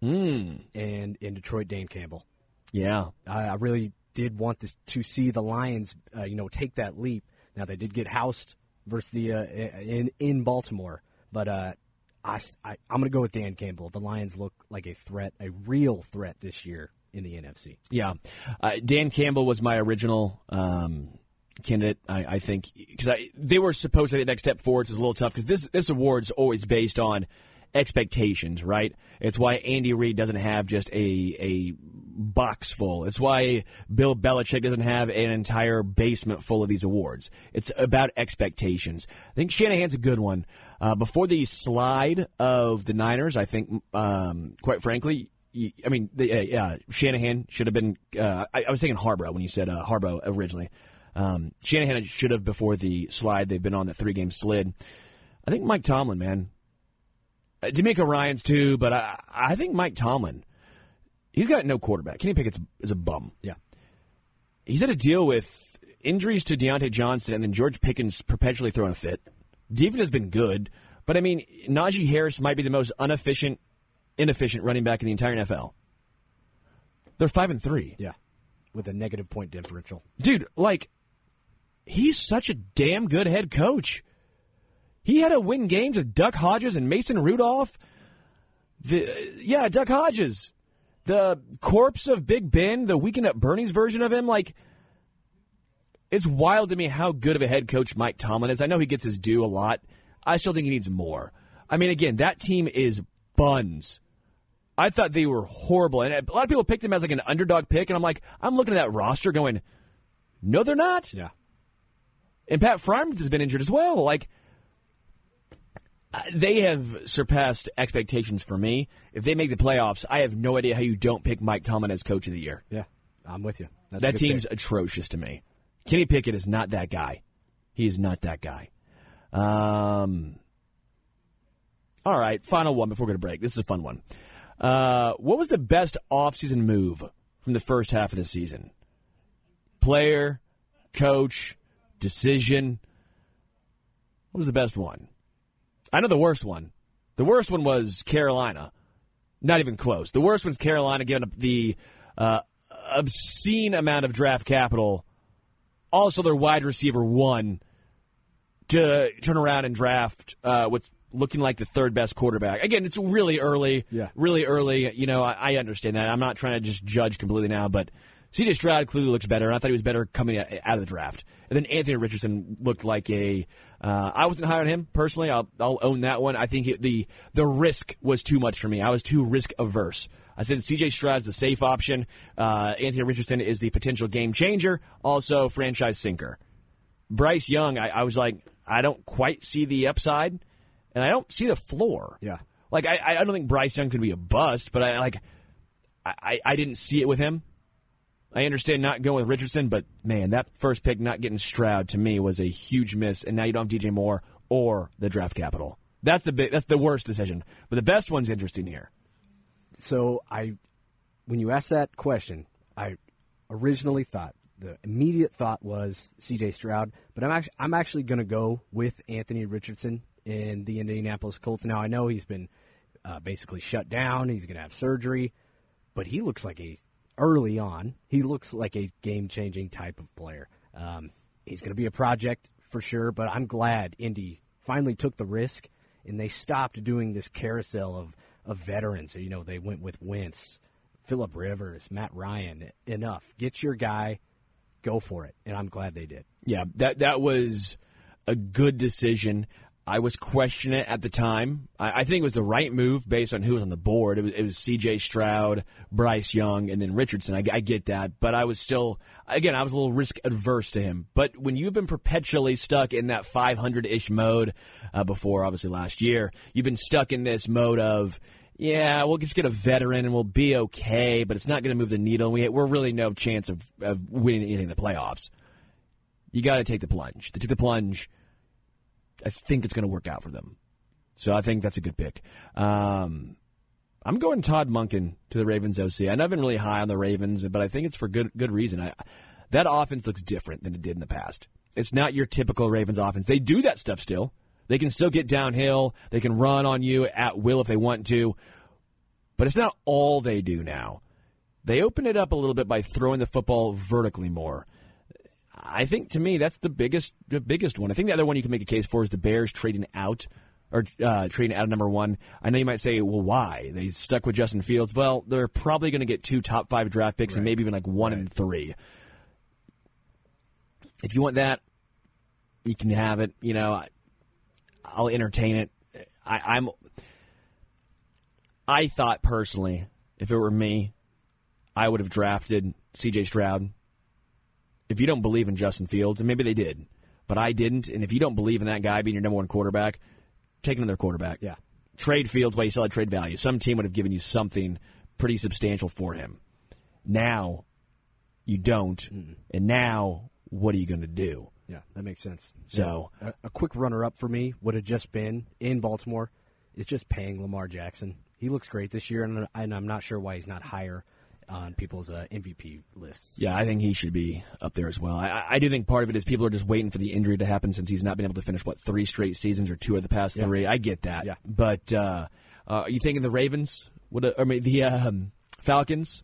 Hmm. and in Detroit, Dan Campbell. Yeah, I, I really did want to, to see the Lions, uh, you know, take that leap. Now they did get housed versus the uh, in in Baltimore, but uh, I, I I'm going to go with Dan Campbell. The Lions look like a threat, a real threat this year in the NFC. Yeah, uh, Dan Campbell was my original um, candidate. I, I think because they were supposed to take the next step forward. So it's a little tough because this this award's always based on expectations, right? It's why Andy Reid doesn't have just a a box full. It's why Bill Belichick doesn't have an entire basement full of these awards. It's about expectations. I think Shanahan's a good one. Uh, before the slide of the Niners, I think, um, quite frankly, I mean, the, uh, yeah, Shanahan should have been. Uh, I, I was thinking Harbaugh when you said uh, Harborough originally. Um, Shanahan should have before the slide. They've been on the three game slid. I think Mike Tomlin, man. Uh, DeMeco Ryans too, but I, I think Mike Tomlin. He's got no quarterback. Kenny Pickett's is a bum. Yeah, He's had to deal with injuries to Diontae Johnson and then George Pickens perpetually throwing a fit. Defense has been good, but I mean, Najee Harris might be the most inefficient, inefficient running back in the entire NFL. They're five and three, yeah, with a negative point differential. dude. Like, he's such a damn good head coach. He had to win games with Duck Hodges and Mason Rudolph. The yeah, Duck Hodges, the corpse of Big Ben, the Weekend at Bernie's version of him. Like, it's wild to me how good of a head coach Mike Tomlin is. I know he gets his due a lot. I still think he needs more. I mean, again, that team is buns. I thought they were horrible, and a lot of people picked him as like an underdog pick, and I'm like, I'm looking at that roster going, no, they're not. Yeah, And Pat Freiermuth has been injured as well. Like, they have surpassed expectations for me. If they make the playoffs, I have no idea how you don't pick Mike Tomlin as coach of the year. yeah, I'm with you. That's that team's pick. atrocious to me. Kenny Pickett is not that guy. He is not that guy. Um, all right, final one before we go to break. This is a fun one. Uh, what was the best offseason move from the first half of the season? player, coach, decision. What was the best one? I know the worst one. The worst one was Carolina. Not even close. The worst one's Carolina giving up the uh, obscene amount of draft capital. Also, their wide receiver one to turn around and draft uh, what's looking like the third best quarterback. Again, it's really early. Yeah. Really early. You know, I, I understand that. I'm not trying to just judge completely now, but CJ Stroud clearly looks better, and I thought he was better coming out of the draft. And then Anthony Richardson looked like a. Uh, I wasn't high on him personally. I'll, I'll own that one. I think it, the the risk was too much for me. I was too risk averse. I said CJ Stroud's the safe option. Uh, Anthony Richardson is the potential game changer, also franchise sinker. Bryce Young, I, I was like, I don't quite see the upside, and I don't see the floor. Yeah. Like I, I don't think Bryce Young could be a bust, but I like I, I didn't see it with him. I understand not going with Richardson, but man, that first pick not getting Stroud to me was a huge miss, and now you don't have DJ Moore or the draft capital. That's the big, that's the worst decision. But the best one's interesting here. So I, when you asked that question, I originally thought the immediate thought was C.J. Stroud, but I'm actually I'm actually going to go with Anthony Richardson in the Indianapolis Colts. Now I know he's been uh, basically shut down. He's going to have surgery, but he looks like a early on. He looks like a game changing type of player. Um, he's going to be a project for sure, but I'm glad Indy finally took the risk and they stopped doing this carousel of of veterans. You know, they went with Wentz, Philip Rivers, Matt Ryan. Enough. Get your guy. Go for it. And I'm glad they did. Yeah, that that was a good decision. I was questioning it at the time. I, I think it was the right move based on who was on the board. It was, was C.J. Stroud, Bryce Young, and then Richardson. I, I get that, but I was still, again, I was a little risk adverse to him. But when you've been perpetually stuck in that 500 ish mode uh, before, obviously last year, you've been stuck in this mode of. Yeah, we'll just get a veteran and we'll be okay, but it's not going to move the needle. We, we're really no chance of, of winning anything in the playoffs. You got to take the plunge. They took the plunge. I think it's going to work out for them. So I think that's a good pick. Um, I'm going Todd Monken to the Ravens OC. I know I've been really high on the Ravens, but I think it's for good good reason. I, that offense looks different than it did in the past. It's not your typical Ravens offense. They do that stuff still. They can still get downhill. They can run on you at will if they want to. But it's not all they do now. They open it up a little bit by throwing the football vertically more. I think to me that's the biggest the biggest one. I think the other one you can make a case for is the Bears trading out or uh, trading out of number one. I know you might say, well, why they stuck with Justin Fields? Well, they're probably going to get two top five draft picks Right. and maybe even like one Right. and three. If you want that, you can have it. You know, I, I'll entertain it. I, I'm. I thought personally, if it were me, I would have drafted C.J. Stroud. If you don't believe in Justin Fields, and maybe they did, but I didn't, and if you don't believe in that guy being your number one quarterback, take another quarterback. Yeah. Trade Fields while you still had trade value. Some team would have given you something pretty substantial for him. Now, you don't, and now what are you going to do? Yeah, that makes sense. So- Yeah. a, a quick runner up for me would have just been in Baltimore is just paying Lamar Jackson. He looks great this year, and, and I'm not sure why he's not higher on people's uh, MVP lists. Yeah, I think he should be up there as well. I- I, I do think part of it is people are just waiting for the injury to happen since he's not been able to finish what three straight seasons or two of the past Yeah. three. I get that. Yeah. But uh, uh, are you thinking the Ravens would? Have, I mean the um, Falcons?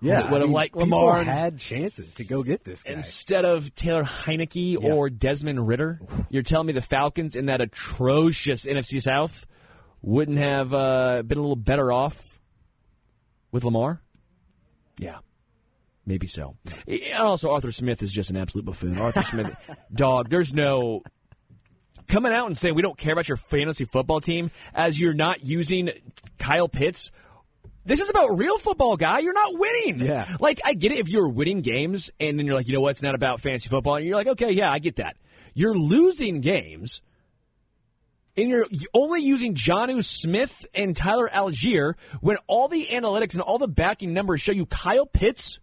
Yeah, would I have mean, liked Lamar had chances to go get this guy. instead of Taylor Heinicke Yeah. or Desmond Ridder. You're telling me the Falcons in that atrocious NFC South wouldn't have uh, been a little better off with Lamar? Yeah. Maybe so. And also, Arthur Smith is just an absolute buffoon. Arthur Smith, dog, there's no coming out and saying we don't care about your fantasy football team as you're not using Kyle Pitts. This is about real football, guy. You're not winning. Yeah. Like, I get it if you're winning games and then you're like, you know what, it's not about fantasy football. And you're like, okay, yeah, I get that. You're losing games and you're only using Jonnu Smith and Tyler Allgeier when all the analytics and all the backing numbers show you Kyle Pitts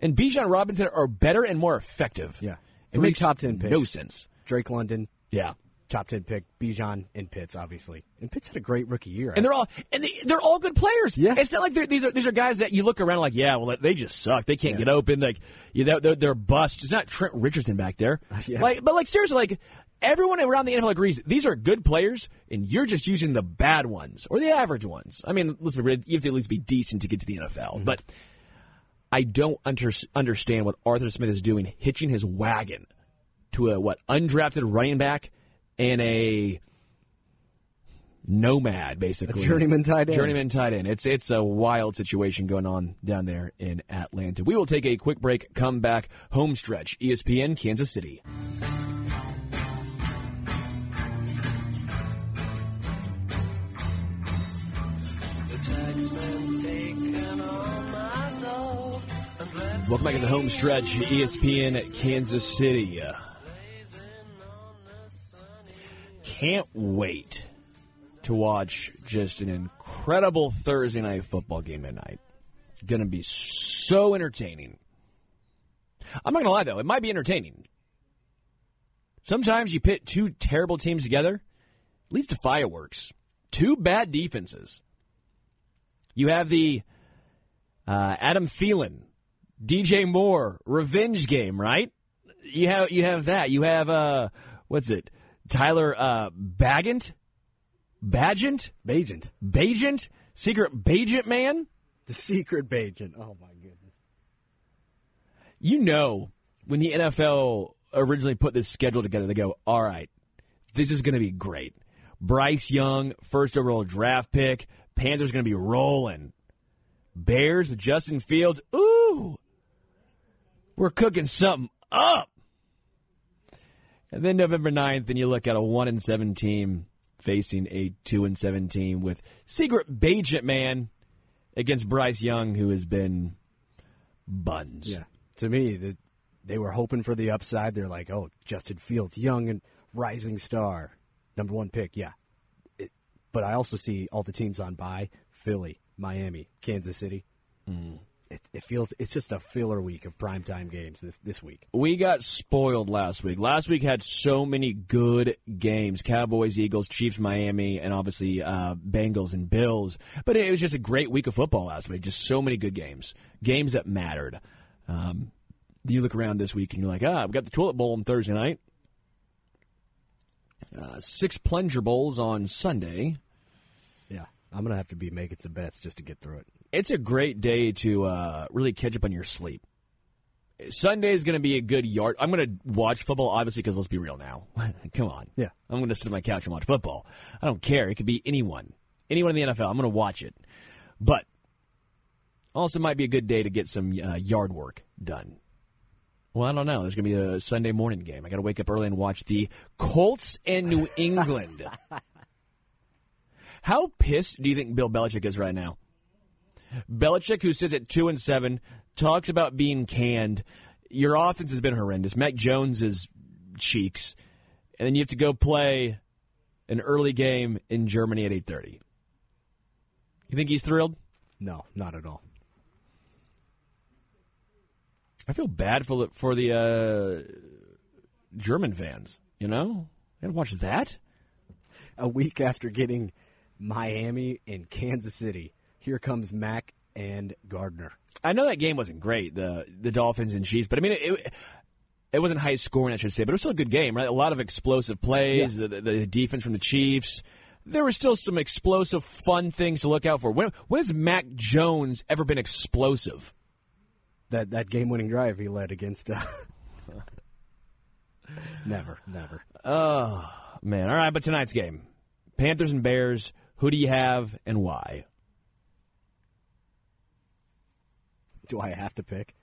and Bijan Robinson are better and more effective. Yeah. It Three makes top 10 picks. no sense. Drake London, Yeah. top ten pick Bijan and Pitts, obviously. And Pitts had a great rookie year. and they're all and they, they're all good players. Yeah. it's not like these are these are guys that you look around like, yeah, well, they just suck. They can't get open. Like, you know, they're, they're bust. It's not Trent Richardson back there. Yeah. Like, but like seriously, like everyone around the NFL agrees these are good players, and you're just using the bad ones or the average ones. I mean, let's be real, you have to at least be decent to get to the NFL, mm-hmm. but. I don't under, understand what Arthur Smith is doing, hitching his wagon to a what undrafted running back and a nomad, basically A journeyman tight end. Journeyman tight end. It's it's a wild situation going on down there in Atlanta. We will take a quick break. Come back. Home stretch. ESPN Kansas City. Welcome back to the home stretch, ESPN Kansas City. Can't wait to watch just an incredible Thursday night football game tonight. It's Going to be so entertaining. I'm not going to lie, though, it might be entertaining. Sometimes you pit two terrible teams together, leads to fireworks. Two bad defenses. You have the uh, Adam Thielen, DJ Moore revenge game, right? You have you have that. You have uh, what's it? Tyler uh, Bagant, Bagent, Bajent. Bagent, secret Bagent man. The secret Bajent. Oh my goodness. You know when the NFL originally put this schedule together, they go, "All right, this is going to be great." Bryce Young, first overall draft pick. Panthers going to be rolling. Bears with Justin Fields. Ooh, we're cooking something up. And then November 9th, and you look at a 1 and 7 team facing a 2 and 7 team with Secret Bajent Man against Bryce Young, who has been buns. Yeah. To me, the, they were hoping for the upside. They're like, oh, Justin Fields, young and rising star, number one pick. Yeah. It, but I also see all the teams on bye Philly, Miami, Kansas City. Mm. It, it feels it's just a filler week of primetime games this this week. We got spoiled last week. Last week had so many good games Cowboys, Eagles, Chiefs, Miami, and obviously uh, Bengals and Bills. But it was just a great week of football last week. Just so many good games. Games that mattered. Um, you look around this week and you're like, ah, we got the Toilet Bowl on Thursday night. Uh, six plunger bowls on Sunday. Yeah. I'm gonna have to be making some bets just to get through it. It's a great day to uh, really catch up on your sleep. Sunday is going to be a good yard. I'm going to watch football, obviously, because let's be real now. Come on. Yeah. I'm going to sit on my couch and watch football. I don't care. It could be anyone. Anyone in the NFL. I'm going to watch it. But also might be a good day to get some uh, yard work done. Well, I don't know. There's going to be a Sunday morning game. I got to wake up early and watch the Colts and New England. How pissed do you think Bill Belichick is right now? Belichick, who sits at two and seven, talks about being canned. Your offense has been horrendous. Mac Jones's cheeks, and then you have to go play an early game in Germany at eight thirty. You think he's thrilled? No, not at all. I feel bad for the for the uh, German fans. You know, and watch that. A week after getting Miami and Kansas City, here comes Mac and Gardner. I know that game wasn't great, the the Dolphins and Chiefs, but I mean it. it it wasn't high scoring, I should say, but it was still a good game, right? A lot of explosive plays, the, the, the defense from the Chiefs. There were still some explosive, fun things to look out for. When, when has Mac Jones ever been explosive? That that game winning drive he led against. Uh, never, never. Oh, man. All right, but tonight's game Panthers and Bears. Who do you have and why? Do I have to pick?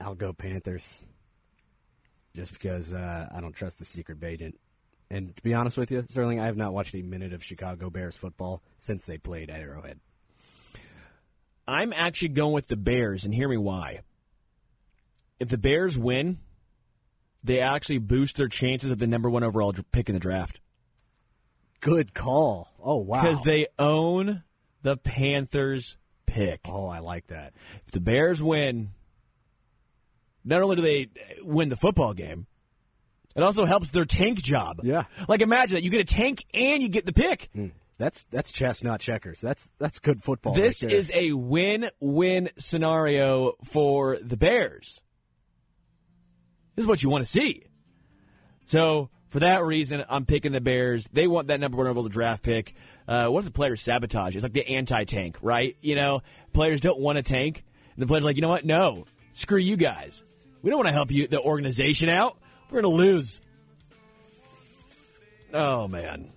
I'll go Panthers. Just because uh, I don't trust the secret agent. And to be honest with you, Sterling, I have not watched a minute of Chicago Bears football since they played at Arrowhead. I'm actually going with the Bears, and hear me why. If the Bears win, they actually boost their chances of the number one overall pick in the draft Good call. Oh wow. because they own the Panthers pick. Oh, I like that. If the Bears win, not only do they win the football game, It also helps their tank job. Yeah. Like imagine that you get a tank and you get the pick. Hmm. That's that's chess, not checkers. That's that's good football. This right is a win-win scenario for the Bears. This is what you want to see. So for that reason, I'm picking the Bears. They want that number one overall draft pick. Uh, what if the players sabotage? It's like the anti-tank, right? You know, players don't want a tank. And the players are like, you know what? No, screw you guys. We don't want to help you, the organization out. We're going to lose. Oh man,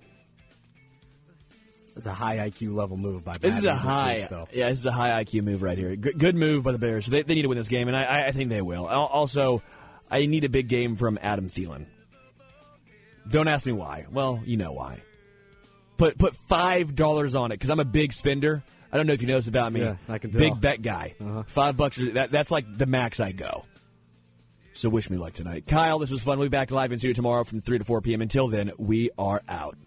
That's a high IQ level move by. this is a high, yeah, this is a high IQ move right here. Good, good move by the Bears. They, they need to win this game, and I, I think they will. Also, I need a big game from Adam Thielen. Don't ask me why. Well, you know why. Put put five dollars on it because I'm a big spender. I don't know if you know this about me. Yeah, I can Big bet guy. Uh-huh. Five bucks. That, that's like the max I go. So wish me luck tonight, Kyle. This was fun. We'll be back live in studio tomorrow from three to four p.m. Until then, we are out.